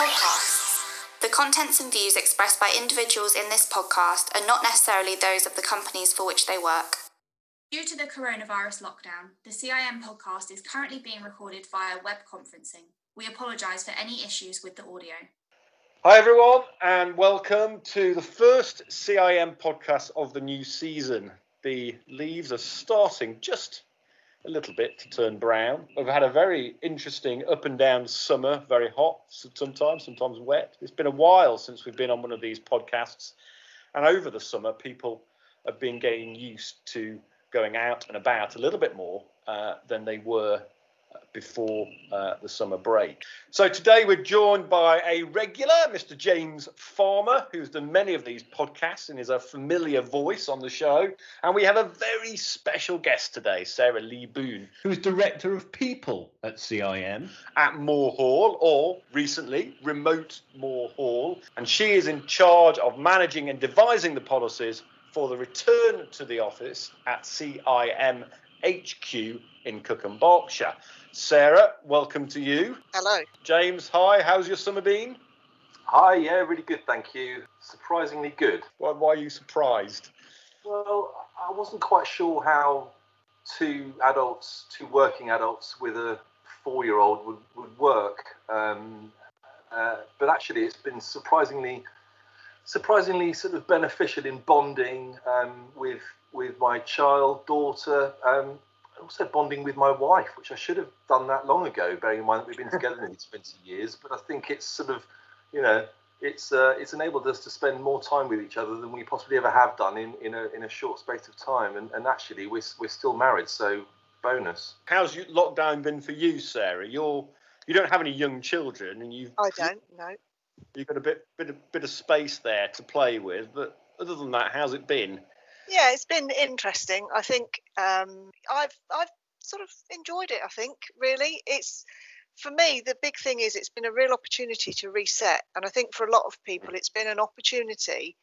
Podcasts. The contents and views expressed by individuals in this podcast are not necessarily those of the companies for which they work. Due to the coronavirus lockdown, the CIM podcast is currently being recorded via web conferencing. We apologise for any issues with the audio. Hi, everyone, and welcome to the first CIM podcast of the new season. The leaves are starting just a little bit to turn brown. We've had a very interesting up and down summer, very hot sometimes, sometimes wet. It's been a while since we've been on one of these podcasts. And over the summer, people have been getting used to going out and about a little bit more uh, than they were before uh, the summer break. So today we're joined by a regular, Mr. James Farmer, who's done many of these podcasts and is a familiar voice on the show. And we have a very special guest today, Sarah Lee Boone, who's Director of People at CIM. At Moor Hall, or recently, Remote Moor Hall. And she is in charge of managing and devising the policies for the return to the office at CIM HQ in Cookham, Berkshire. Sarah, welcome to you. Hello. James, hi. How's your summer been? Hi, yeah, really good, thank you. Surprisingly good. Why, why are you surprised? Well, I wasn't quite sure how two adults, two working adults with a four year old would, would work. Um, uh, but actually, it's been surprisingly surprisingly sort of beneficial in bonding um, with with my child, daughter, um, also bonding with my wife, which I should have done that long ago, bearing in mind that we've been together nearly 20 years. But I think it's sort of, you know, it's uh, it's enabled us to spend more time with each other than we possibly ever have done in, in, a, in a short space of time. And, and actually, we're, we're still married, so bonus. How's your lockdown been for you, Sarah? You're you don't have any young children, and you I don't no. You've got a bit bit of, bit of space there to play with, but other than that, how's it been? Yeah, it's been interesting. I think um, I've I've sort of enjoyed it. I think really, it's for me the big thing is it's been a real opportunity to reset, and I think for a lot of people it's been an opportunity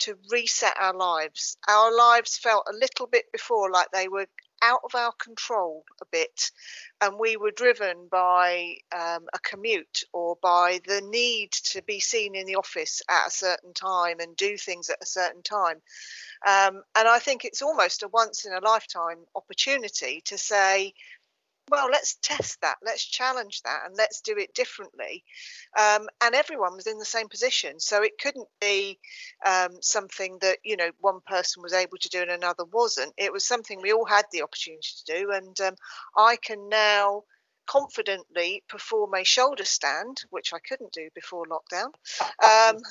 to reset our lives. Our lives felt a little bit before like they were out of our control a bit, and we were driven by um, a commute or by the need to be seen in the office at a certain time and do things at a certain time. Um, and I think it's almost a once in a lifetime opportunity to say, well, let's test that, let's challenge that, and let's do it differently. Um, and everyone was in the same position, so it couldn't be um, something that you know one person was able to do and another wasn't. It was something we all had the opportunity to do, and um, I can now confidently perform a shoulder stand, which I couldn't do before lockdown. Um,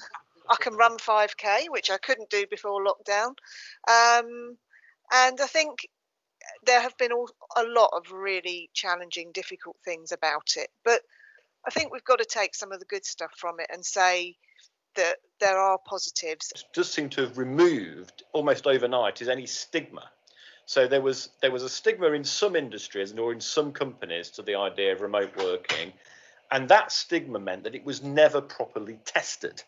I can run 5k, which I couldn't do before lockdown. Um, and I think there have been all, a lot of really challenging, difficult things about it. But I think we've got to take some of the good stuff from it and say that there are positives. It does seem to have removed almost overnight is any stigma. So there was there was a stigma in some industries and or in some companies to the idea of remote working, and that stigma meant that it was never properly tested.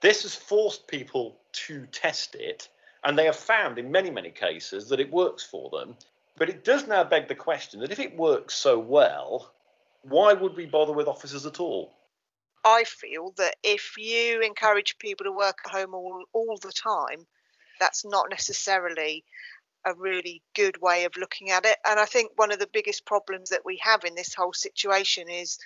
This has forced people to test it and they have found in many, many cases that it works for them. But it does now beg the question that if it works so well, why would we bother with offices at all? I feel that if you encourage people to work at home all, all the time, that's not necessarily a really good way of looking at it. And I think one of the biggest problems that we have in this whole situation is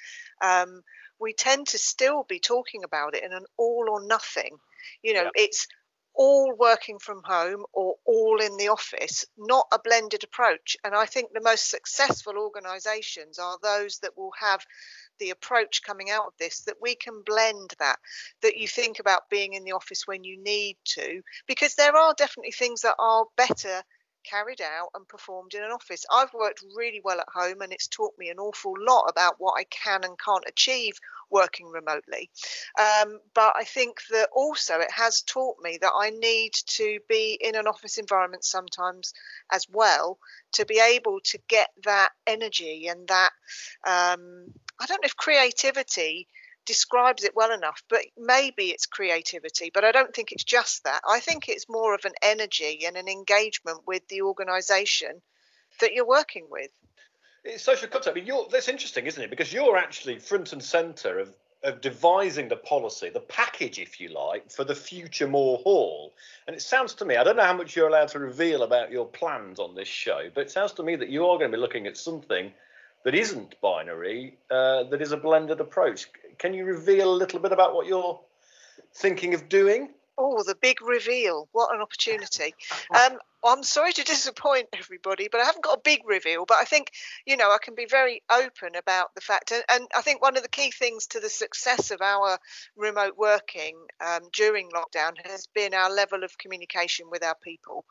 um, we tend to still be talking about it in an all or nothing. You know, yeah. it's all working from home or all in the office, not a blended approach. And I think the most successful organizations are those that will have the approach coming out of this that we can blend that, that you think about being in the office when you need to, because there are definitely things that are better carried out and performed in an office. I've worked really well at home and it's taught me an awful lot about what I can and can't achieve working remotely. Um, but I think that also it has taught me that I need to be in an office environment sometimes as well to be able to get that energy and that, um, I don't know if creativity describes it well enough, but maybe it's creativity, but I don't think it's just that. I think it's more of an energy and an engagement with the organisation that you're working with. It's social contact. I mean, you're, that's interesting, isn't it? Because you're actually front and centre of of devising the policy, the package, if you like, for the future Moor Hall. And it sounds to me, I don't know how much you're allowed to reveal about your plans on this show, but it sounds to me that you are going to be looking at something that isn't binary, uh, that is a blended approach. Can you reveal a little bit about what you're thinking of doing? Oh, the big reveal. What an opportunity. Um, I'm sorry to disappoint everybody, but I haven't got a big reveal. But I think, you know, I can be very open about the fact. And, and I think one of the key things to the success of our remote working um, during lockdown has been our level of communication with our people.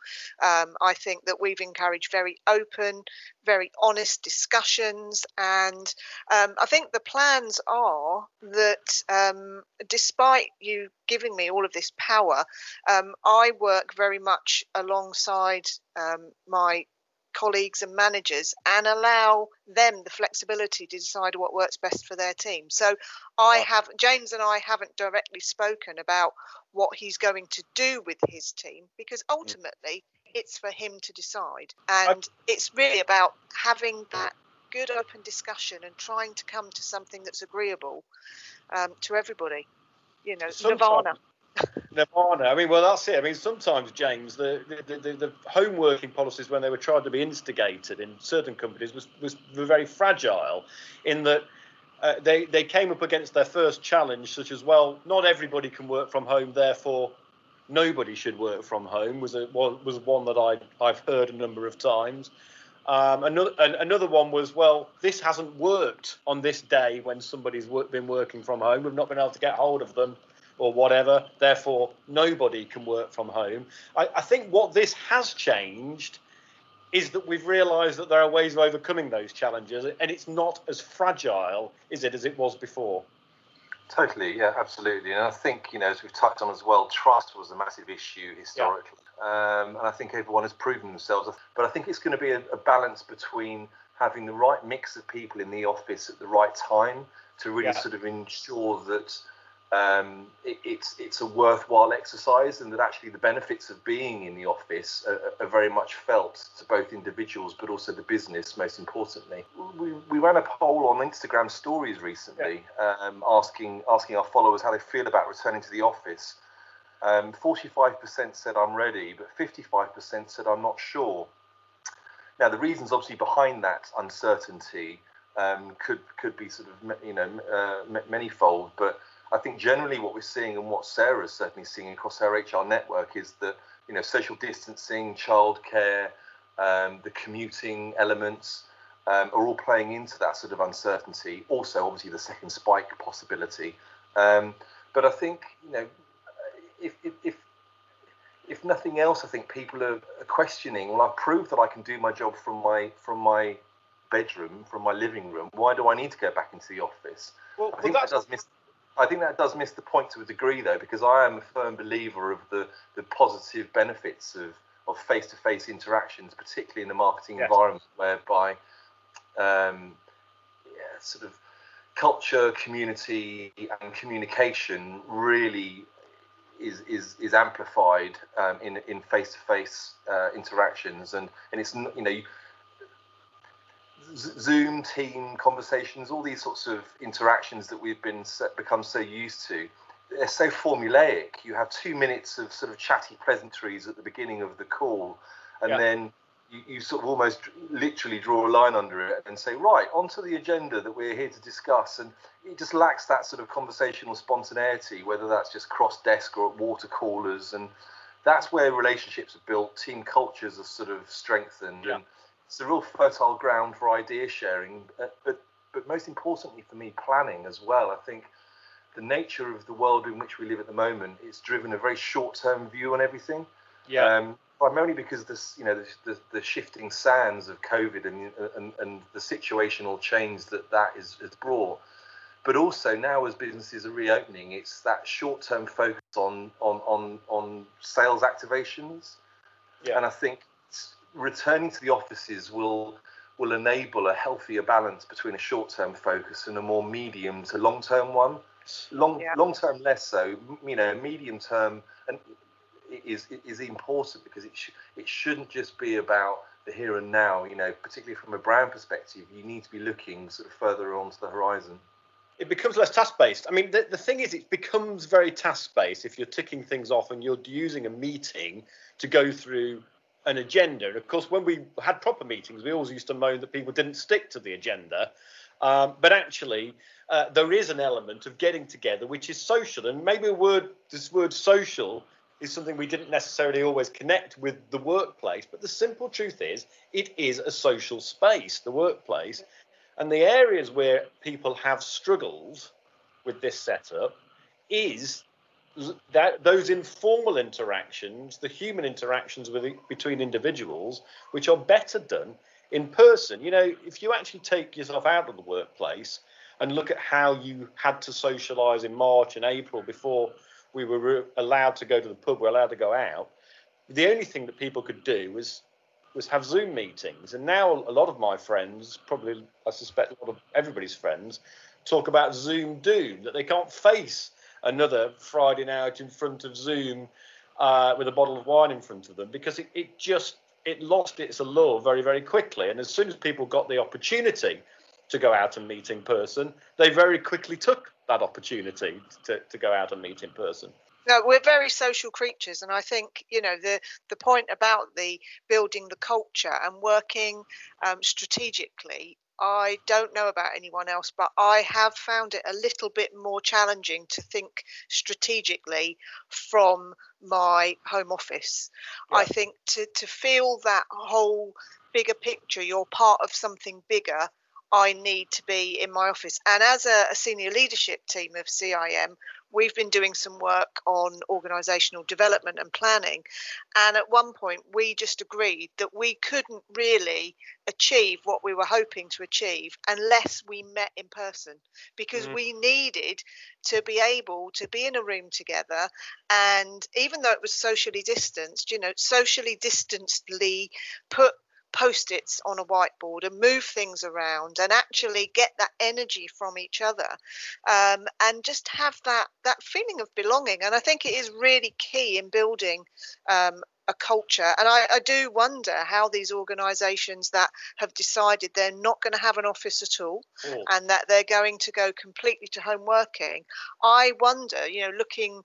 Um, I think that we've encouraged very open, very honest discussions. And um, I think the plans are that um, despite you giving me all of this power, um, I work very much alongside um, my colleagues and managers and allow them the flexibility to decide what works best for their team. So I have James and I haven't directly spoken about what he's going to do with his team because mm. ultimately it's for him to decide. And it's really about having that good open discussion and trying to come to something that's agreeable um, to everybody. You know, Sometimes, Nirvana. Nirvana. I mean, well, that's it. I mean, sometimes, James, the, the, the, the home working policies, when they were tried to be instigated in certain companies, was, was were very fragile in that uh, they, they came up against their first challenge, such as, well, not everybody can work from home, therefore nobody should work from home, was, a, was one that I, I've heard a number of times. Um, another, another one was, well, this hasn't worked on this day when somebody's work, been working from home. We've not been able to get hold of them or whatever. Therefore, nobody can work from home. I, I think what this has changed is that we've realised that there are ways of overcoming those challenges, and it's not as fragile, is it, as it was before? Totally, yeah, absolutely. And I think, you know, as we've touched on as well, trust was a massive issue historically. Yeah. Um, and I think everyone has proven themselves. But I think it's going to be a, a balance between having the right mix of people in the office at the right time to really yeah. sort of ensure that um, it, it's it's a worthwhile exercise, and that actually the benefits of being in the office are, are, very much felt to both individuals, but also the business. Most importantly, we, we ran a poll on Instagram Stories recently, yeah. um, asking asking our followers how they feel about returning to the office. Um, 45% said I'm ready, but 55% said I'm not sure. Now the reasons obviously behind that uncertainty um, could could be sort of you know uh, manyfold, but I think generally what we're seeing and what Sarah's certainly seeing across her HR network is that you know social distancing, childcare, um, the commuting elements um, are all playing into that sort of uncertainty. Also, obviously, the second spike possibility. Um, but I think you know if, if, if if nothing else, I think people are, questioning. Well, I've proved that I can do my job from my from my bedroom, from my living room. Why do I need to go back into the office? Well, I think that does miss I think that does miss the point to a degree, though, because I am a firm believer of the, the positive benefits of, of face-to-face interactions, particularly in the marketing yes. environment, whereby um, yeah, sort of culture, community, and communication really is is is amplified um, in in face-to-face uh, interactions, and and it's you know Zoom, team conversations, all these sorts of interactions that we've been become so used to, they're so formulaic. You have two minutes of sort of chatty pleasantries at the beginning of the call, and yeah. then you, you, sort of almost literally draw a line under it and say, right, onto the agenda that we're here to discuss. And it just lacks that sort of conversational spontaneity, whether that's just cross desk or at water coolers. And that's where relationships are built, team cultures are sort of strengthened. Yeah. And it's a real fertile ground for idea sharing, but, but but most importantly for me, planning as well. I think the nature of the world in which we live at the moment is driven a very short-term view on everything. Yeah. Um, primarily because this, you know, the, the, the, shifting sands of COVID and, and and the situational change that that is has brought. But also now, as businesses are reopening, it's that short-term focus on on on on sales activations. Yeah. And I think returning to the offices will will enable a healthier balance between a short-term focus and a more medium to long-term one. Long yeah. long-term less so. You know, medium-term and is is important because it sh- it shouldn't just be about the here and now. You know, particularly from a brand perspective, you need to be looking sort of further onto the horizon. it becomes less task based. I mean, the, the thing is, it becomes very task based if you're ticking things off and you're using a meeting to go through an agenda. Of course, when we had proper meetings, we always used to moan that people didn't stick to the agenda. Um, but actually, uh, there is an element of getting together which is social. And maybe word, this word social is something we didn't necessarily always connect with the workplace. But the simple truth is, it is a social space, the workplace. And the areas where people have struggled with this setup is that those informal interactions, the human interactions with between individuals, which are better done in person. You know, if you actually take yourself out of the workplace and look at how you had to socialise in March and April before we were allowed to go to the pub, we we're allowed to go out. The only thing that people could do was was have Zoom meetings. And now a lot of my friends, probably I suspect a lot of everybody's friends, talk about Zoom doom, that they can't face another Friday night in front of Zoom uh, with a bottle of wine in front of them because it, it just it lost its allure very, very quickly. And as soon as people got the opportunity to go out and meet in person, they very quickly took that opportunity to, to go out and meet in person. No, we're very social creatures, and I think you know the the point about the building the culture and working um, strategically. I don't know about anyone else, but I have found it a little bit more challenging to think strategically from my home office. Yeah. I think to to feel that whole bigger picture, you're part of something bigger. I need to be in my office. And as a, a senior leadership team of CIM, we've been doing some work on organisational development and planning. And at one point, we just agreed that we couldn't really achieve what we were hoping to achieve unless we met in person because mm. we needed to be able to be in a room together. And even though it was socially distanced, you know, socially distancedly put post-its on a whiteboard and move things around and actually get that energy from each other. Um, and just have that that feeling of belonging. And i think it is really key in building um, a culture. And I, I, do wonder how these organizations that have decided they're not going to have an office at all mm. and that they're going to go completely to home working i wonder you know looking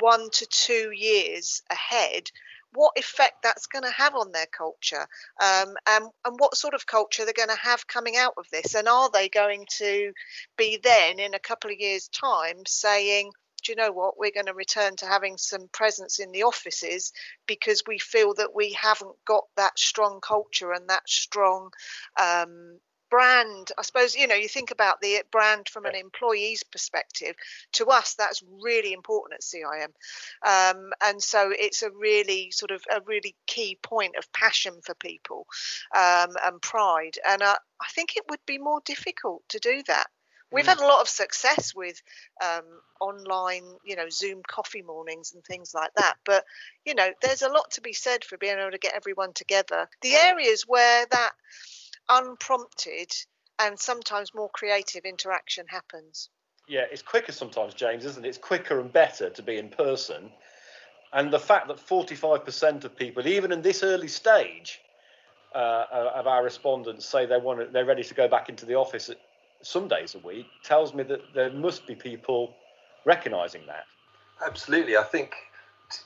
one to two years ahead what effect that's going to have on their culture um, and, and what sort of culture they're going to have coming out of this. And are they going to be then, in a couple of years' time, saying, do you know what? We're going to return to having some presence in the offices because we feel that we haven't got that strong culture and that strong um, brand i suppose you know you think about the brand from an employee's perspective to us that's really important at cim um, and so it's a really sort of a really key point of passion for people um, and pride and uh, i think it would be more difficult to do that We've mm. had a lot of success with um, online, you know, Zoom coffee mornings and things like that. But, you know, there's a lot to be said for being able to get everyone together. The areas where that unprompted and sometimes more creative interaction happens. Yeah, it's quicker sometimes, James, isn't it? It's quicker and better to be in person. And the fact that 45% of people, even in this early stage uh, of our respondents, say they want to, they're ready to go back into the office some days a week, tells me that there must be people recognizing that. Absolutely. I think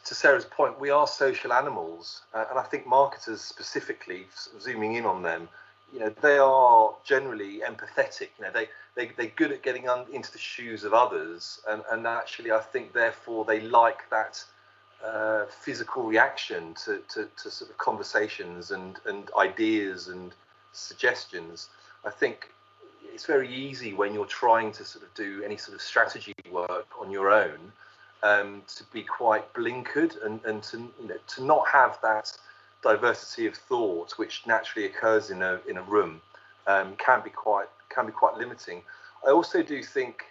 to Sarah's point, we are social animals, uh, and I think marketers specifically, zooming in on them, you know they are generally empathetic you know they they they're good at getting un, into the shoes of others and and actually i think therefore they like that uh, physical reaction to, to, to sort of conversations and and ideas and suggestions. I think it's very easy when you're trying to sort of do any sort of strategy work on your own um, to be quite blinkered and, and to you know to not have that diversity of thought, which naturally occurs in a in a room, um, can be quite can be quite limiting. I also do think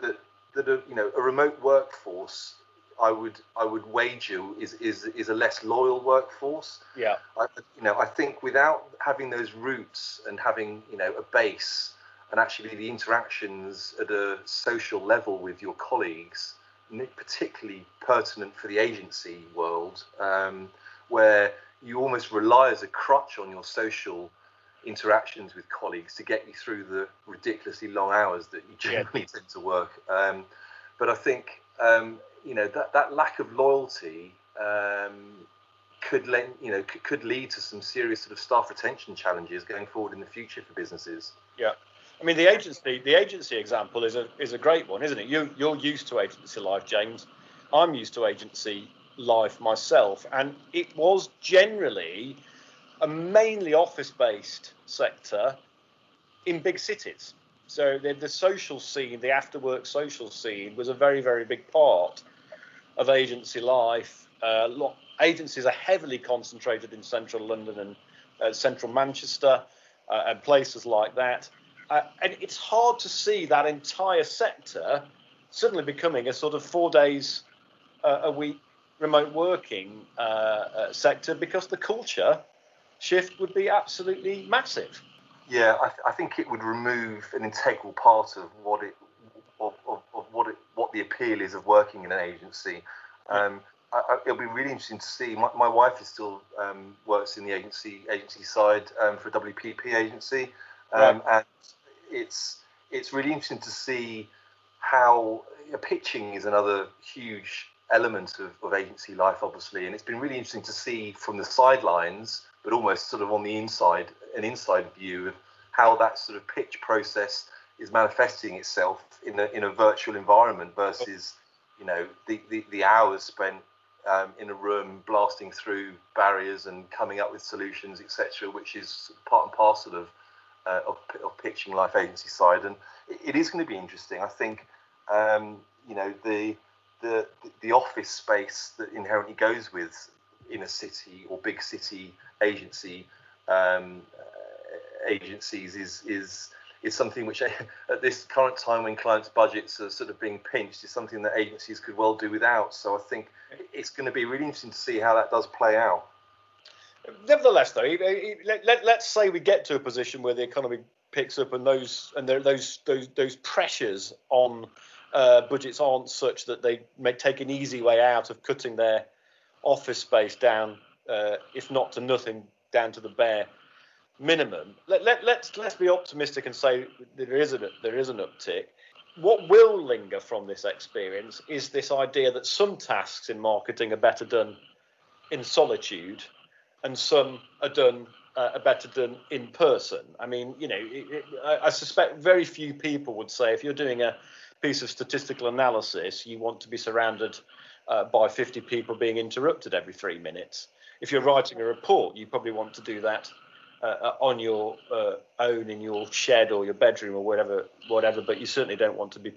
that that a, you know a remote workforce, I would I would wager is is is a less loyal workforce. Yeah. I, you know I think without having those roots and having you know a base and actually the interactions at a social level with your colleagues, particularly pertinent for the agency world, um, where you almost rely as a crutch on your social interactions with colleagues to get you through the ridiculously long hours that you generally yeah. tend to work. Um, but I think um, you know that that lack of loyalty um, could lend, you know could, could lead to some serious sort of staff retention challenges going forward in the future for businesses. Yeah. I mean, the agency, the agency example is a is a great one, isn't it? You you're used to agency life, James. I'm used to agency life myself, and it was generally a mainly office-based sector in big cities. So the, the social scene, the after-work social scene, was a very very big part of agency life. Uh, agencies are heavily concentrated in central London and uh, central Manchester uh, and places like that. Uh, and it's hard to see that entire sector suddenly becoming a sort of four days uh, a week remote working uh, uh, sector because the culture shift would be absolutely massive. Yeah, I, th- I, think it would remove an integral part of what it of, of, of what it what the appeal is of working in an agency. Um, I, I, it'll be really interesting to see. My, my wife is still um, works in the agency agency side um, for a WPP agency, um, right. and it's it's really interesting to see how pitching is another huge element of, of agency life, obviously, and it's been really interesting to see from the sidelines, but almost sort of on the inside, an inside view of how that sort of pitch process is manifesting itself in a in a virtual environment versus you know the the, the hours spent um, in a room blasting through barriers and coming up with solutions, etc., which is part and parcel of uh, of, of, pitching life agency side, and it, it is going to be interesting. I think um, you know the the the office space that inherently goes with in a city or big city agency um, uh, agencies is is is something which at this current time when clients' budgets are sort of being pinched is something that agencies could well do without. So I think it's going to be really interesting to see how that does play out. Nevertheless, though, let, let, let's say we get to a position where the economy picks up and those and those those those pressures on uh, budgets aren't such that they may take an easy way out of cutting their office space down, uh, if not to nothing, down to the bare minimum. Let, let, let's let's be optimistic and say there is a there is an uptick. What will linger from this experience is this idea that some tasks in marketing are better done in solitude, and some are done uh, are better done in person. I mean, you know, it, it, I suspect very few people would say if you're doing a piece of statistical analysis, you want to be surrounded uh, by 50 people being interrupted every three minutes. If you're writing a report, you probably want to do that uh, uh, on your uh, own in your shed or your bedroom or whatever, whatever. But you certainly don't want to be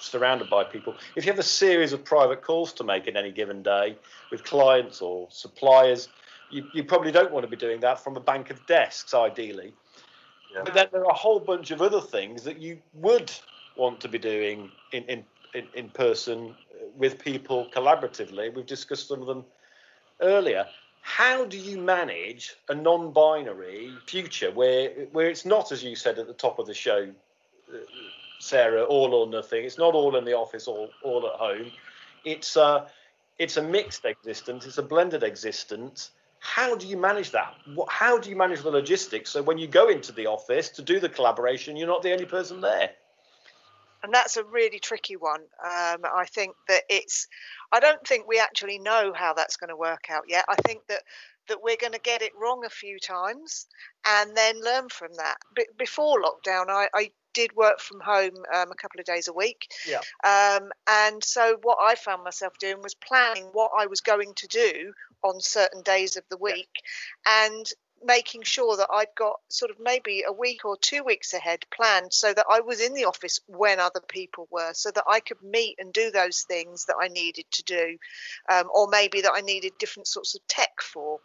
surrounded by people. If you have a series of private calls to make in any given day with clients or suppliers, you, you probably don't want to be doing that from a bank of desks, ideally. Yeah. But then there are a whole bunch of other things that you would want to be doing in, in, in, in person with people collaboratively. We've discussed some of them earlier. How do you manage a non-binary future where where it's not as you said at the top of the show uh, sarah all or nothing? It's not all in the office or all at home. It's a it's a mixed existence. It's a blended existence. How do you manage that? How do you manage the logistics? So when you go into the office to do the collaboration you're not the only person there and that's a really tricky one. Um, I think that it's. I don't think we actually know how that's going to work out yet. I think that that we're going to get it wrong a few times and then learn from that. B- before lockdown, I, I did work from home um, a couple of days a week. Yeah. Um, and so what I found myself doing was planning what I was going to do on certain days of the week, yeah. and making sure that I'd got sort of maybe a week or two weeks ahead planned so that I was in the office when other people were, so that I could meet and do those things that I needed to do, um, or maybe that I needed different sorts of tech for,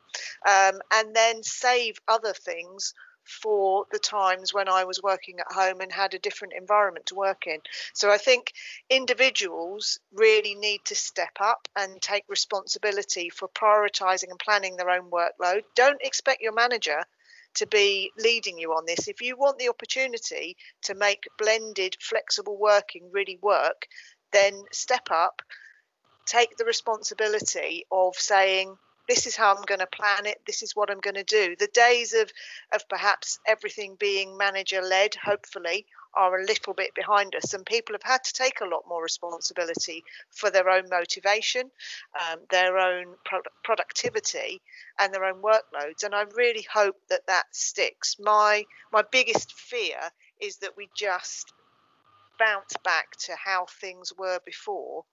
um, and then save other things for the times when I was working at home and had a different environment to work in. So I think individuals really need to step up and take responsibility for prioritizing and planning their own workload. Don't expect your manager to be leading you on this. If you want the opportunity to make blended, flexible working really work, then step up, take the responsibility of saying, this is how I'm going to plan it. This is what I'm going to do. The days of, of perhaps everything being manager led, hopefully, are a little bit behind us, and people have had to take a lot more responsibility for their own motivation, um, their own pro- productivity, and their own workloads. And I really hope that that sticks. My my biggest fear is that we just bounce back to how things were before,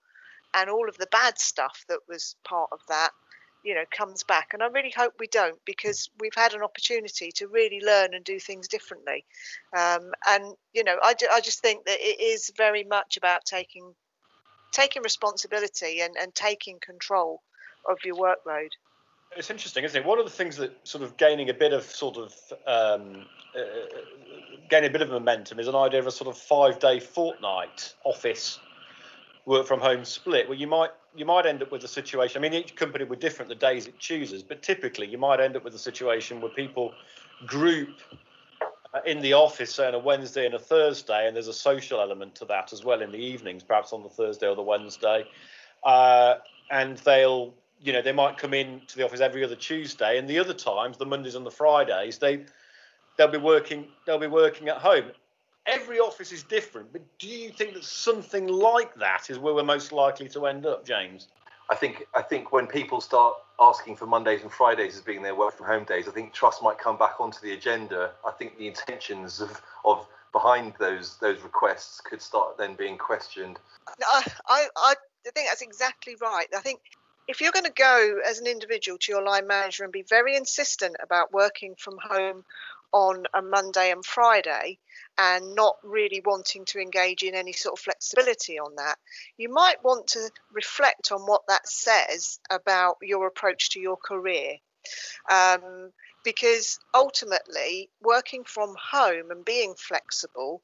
and all of the bad stuff that was part of that you know comes back. And i really hope we don't because we've had an opportunity to really learn and do things differently. Um, and you know I, I just think that it is very much about taking taking responsibility and, and taking control of your workload. It's interesting isn't it? One of the things that sort of gaining a bit of sort of um, uh, gaining a bit of momentum is an idea of a sort of five day fortnight office work from home split where you might you might end up with a situation. I mean, each company would different the days it chooses, but typically you might end up with a situation where people group uh, in the office say on a Wednesday and a Thursday, and there's a social element to that as well in the evenings, perhaps on the Thursday or the Wednesday, uh, and they'll you know they might come in to the office every other Tuesday, and the other times, the Mondays and the Fridays, they they'll be working they'll be working at home every office is different, but do you think that something like that is where we're most likely to end up, James? I think I think when people start asking for Mondays and Fridays as being their work from home days, I think trust might come back onto the agenda. I think the intentions of, of behind those those requests could start then being questioned. I, I, I think that's exactly right. I think if you're going to go as an individual to your line manager and be very insistent about working from home on a Monday and Friday and not really wanting to engage in any sort of flexibility on that, you might want to reflect on what that says about your approach to your career. Um, because ultimately, working from home and being flexible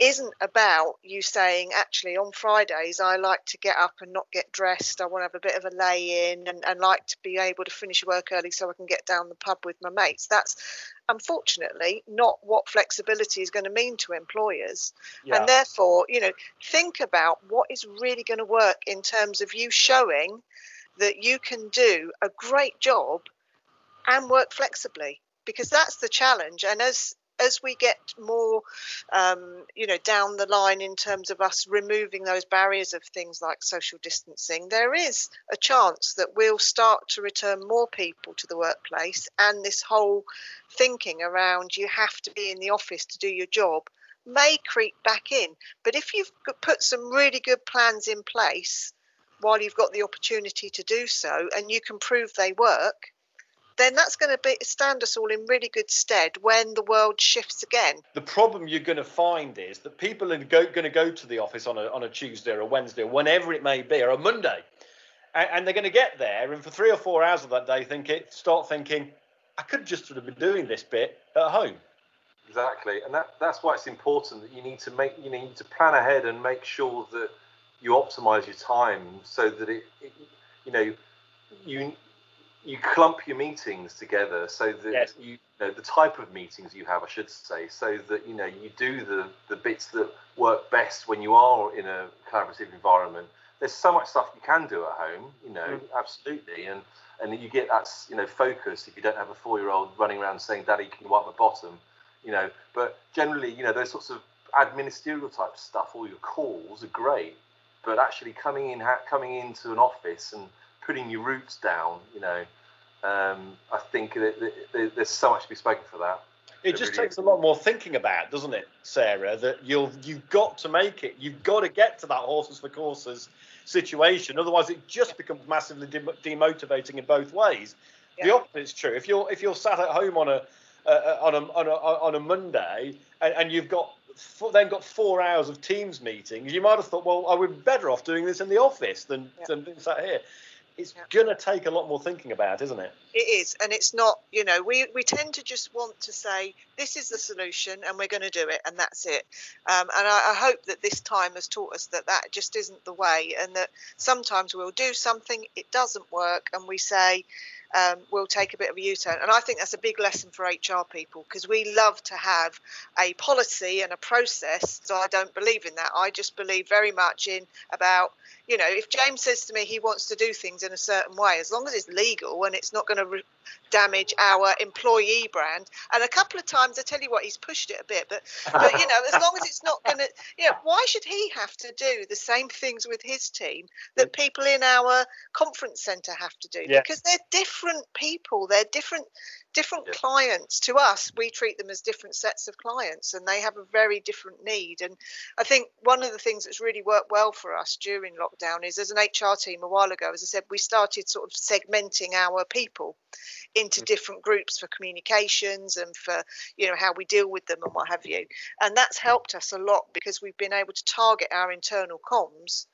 isn't about you saying actually on fridays i like to get up and not get dressed i want to have a bit of a lay in and, and like to be able to finish work early so i can get down the pub with my mates that's unfortunately not what flexibility is going to mean to employers yeah. and therefore you know think about what is really going to work in terms of you showing that you can do a great job and work flexibly because that's the challenge and as as we get more, um, you know, down the line in terms of us removing those barriers of things like social distancing, there is a chance that we'll start to return more people to the workplace, and this whole thinking around you have to be in the office to do your job may creep back in. But if you've put some really good plans in place while you've got the opportunity to do so, and you can prove they work then that's going to be, stand us all in really good stead when the world shifts again. The problem you're going to find is that people are go, going to go to the office on a, on a Tuesday or a Wednesday or whenever it may be, or a Monday, and, and they're going to get there, and for three or four hours of that day, think it, start thinking, I could just sort of been doing this bit at home. Exactly, and that, that's why it's important that you need to make you need to plan ahead and make sure that you optimize your time so that it, it you know you you clump your meetings together so that yes. you, you, know the type of meetings you have, I should say, so that you know you do the the bits that work best when you are in a collaborative environment. There's so much stuff you can do at home, you know, mm. absolutely, and and you get that you know focus if you don't have a four year old running around saying, "Daddy, can you wipe my bottom?" You know, but generally, you know, those sorts of administrative type stuff, all your calls are great, but actually coming in coming into an office and putting your roots down, you know, um, I think that, that, there's so much to be spoken for that. It, just really takes is. a lot more thinking about, doesn't it, Sarah? That you've you've got to make it. You've got to get to that horses for courses situation. Otherwise, it just becomes massively demotivating in both ways. Yeah. The opposite is true. If you're if you're sat at home on a uh, on a on a on a Monday and, and you've got then got four hours of Teams meetings, you might have thought, well, I would be better off doing this in the office than, yeah. than being sat here it's yeah. going to take a lot more thinking about, isn't it? It is, and it's not. You know, we we tend to just want to say this is the solution, and we're going to do it, and that's it. Um, and I, I, hope that this time has taught us that that just isn't the way, and that sometimes we'll do something, it doesn't work, and we say. um, will take a bit of a U-turn. And I think that's a big lesson for HR people because we love to have a policy and a process. So I don't believe in that. I just believe very much in about you know if James says to me he wants to do things in a certain way, as long as it's legal and it's not going to re- damage our employee brand. And a couple of times, I tell you what, he's pushed it a bit, but but you know as long as it's not going to, you know, why should he have to do the same things with his team that mm. people in our conference centre have to do? Yeah. Because they're different people. They're different different Yeah. clients to us we treat them as different sets of clients and they have a very different need and i think one of the things that's really worked well for us during lockdown is as an hr team a while ago as i said we started sort of segmenting our people into mm. different groups for communications and for you know how we deal with them and what have you and that's helped us a lot because we've been able to target our internal comms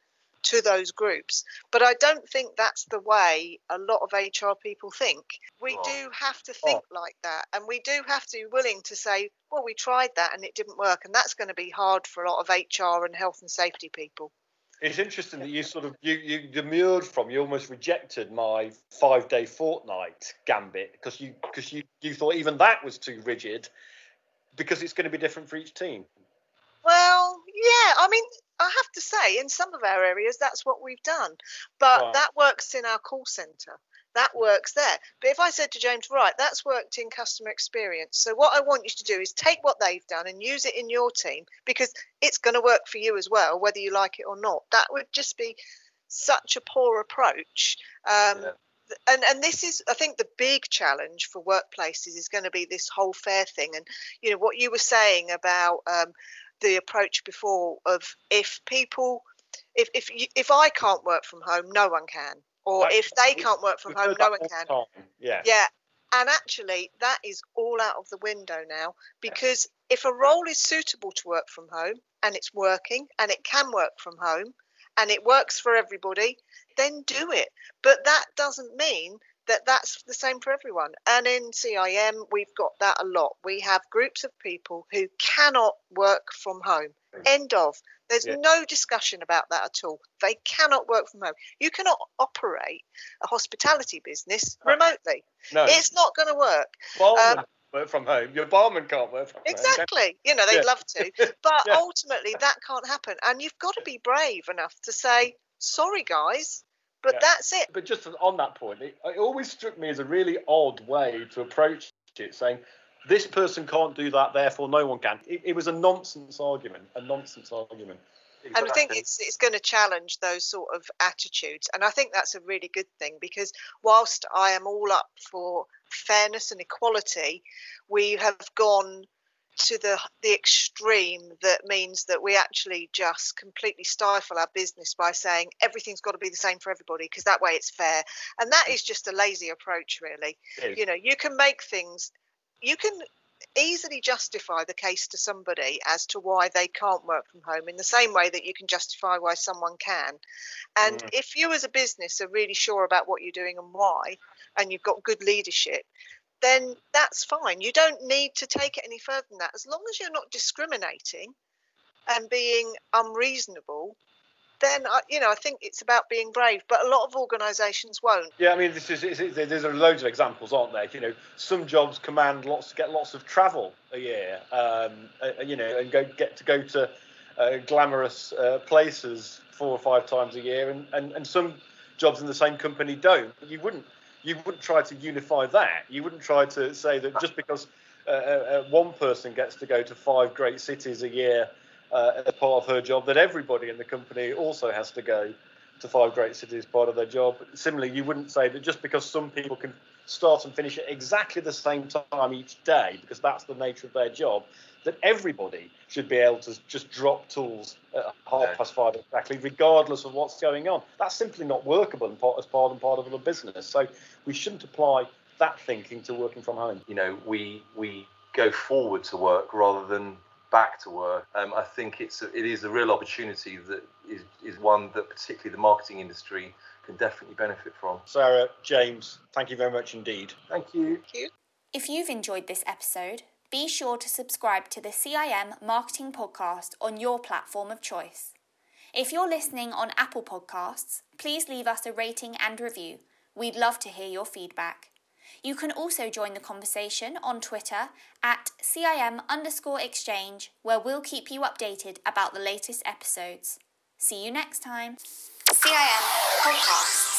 to those groups. But I don't think that's the way a lot of HR people think. We Oh. do have to oh. think like that, and we do have to be willing to say, well, we tried that and it didn't work, and that's going to be hard for a lot of HR and health and safety people. It's interesting that you sort of you you demurred from you almost rejected my five day fortnight gambit because you because you you thought even that was too rigid because it's going to be different for each team. Well, yeah, I mean, I have to say, in some of our areas, that's what we've done. But Right. that works in our call centre. That works there. But if I said to James, right, that's worked in customer experience. So what I want you to do is take what they've done and use it in your team because it's going to work for you as well, whether you like it or not. That would just be such a poor approach. Um, Yeah. and and this is i think the big challenge for workplaces is going to be this whole fair thing and you know what you were saying about um, the approach before of if people if if you, if i can't work from home no one can or Right. if they can't work from home no one can time. Yeah. yeah. And actually, that is all out of the window now because if a role is suitable to work from home and it's working and it can work from home and it works for everybody, then do it. But that doesn't mean that that's the same for everyone. And in CIM, we've got that a lot. We have groups of people who cannot work from home. Mm. End of. There's Yeah. no discussion about that at all. They cannot work from home. You cannot operate a hospitality business remotely. No. It's not going to work. barman um, work from home. Your barman can't work from home. Exactly. You know, they'd Yeah. love to. But Yeah. ultimately, that can't happen. And you've got to be brave enough to say, sorry, guys, but Yeah. that's it. But just on that point, it, it always struck me as a really odd way to approach it, saying this person can't do that, therefore no one can. It, it was a nonsense argument, a nonsense argument. And I think it's it's going to challenge those sort of attitudes, and I think that's a really good thing because whilst I am all up for fairness and equality, we have gone to the the extreme that means that we actually just completely stifle our business by saying everything's got to be the same for everybody because that way it's fair, and that is just a lazy approach, really. You know, you can make things, you can easily justify the case to somebody as to why they can't work from home in the same way that you can justify why someone can. And Mm. if you as a business are really sure about what you're doing and why, and you've got good leadership, then that's fine. You don't need to take it any further than that. As long as you're not discriminating and being unreasonable, then I, you know I think it's about being brave. But a lot of organisations won't. Yeah, I mean, this is, it's, it's, there's loads of examples, aren't there? You know, some jobs command lots, get lots of travel a year, um, uh, you know, and go get to go to uh, glamorous uh, places four or five times a year, and, and, and some jobs in the same company don't. You wouldn't you wouldn't try to unify that. You wouldn't try to say that just because uh, uh, one person gets to go to five great cities a year uh, as part of her job, that everybody in the company also has to go to five great cities part of their job. Similarly, you wouldn't say that just because some people can start and finish at exactly the same time each day, because that's the nature of their job, that everybody should be able to just drop tools at half past five exactly, regardless of what's going on. That's simply not workable as part and part of a business. So we shouldn't apply that thinking to working from home. you know we we go forward to work rather than back to work. Um, I think it's a, it is a real opportunity that is is one that particularly the marketing industry can definitely benefit from. Sarah, James, thank you very much indeed. Thank you. If you've enjoyed this episode, be sure to subscribe to the CIM Marketing Podcast on your platform of choice. If you're listening on Apple Podcasts, please leave us a rating and review. We'd love to hear your feedback. You can also join the conversation on Twitter at CIM underscore exchange, where we'll keep you updated about the latest episodes. See you next time. CIM Podcast.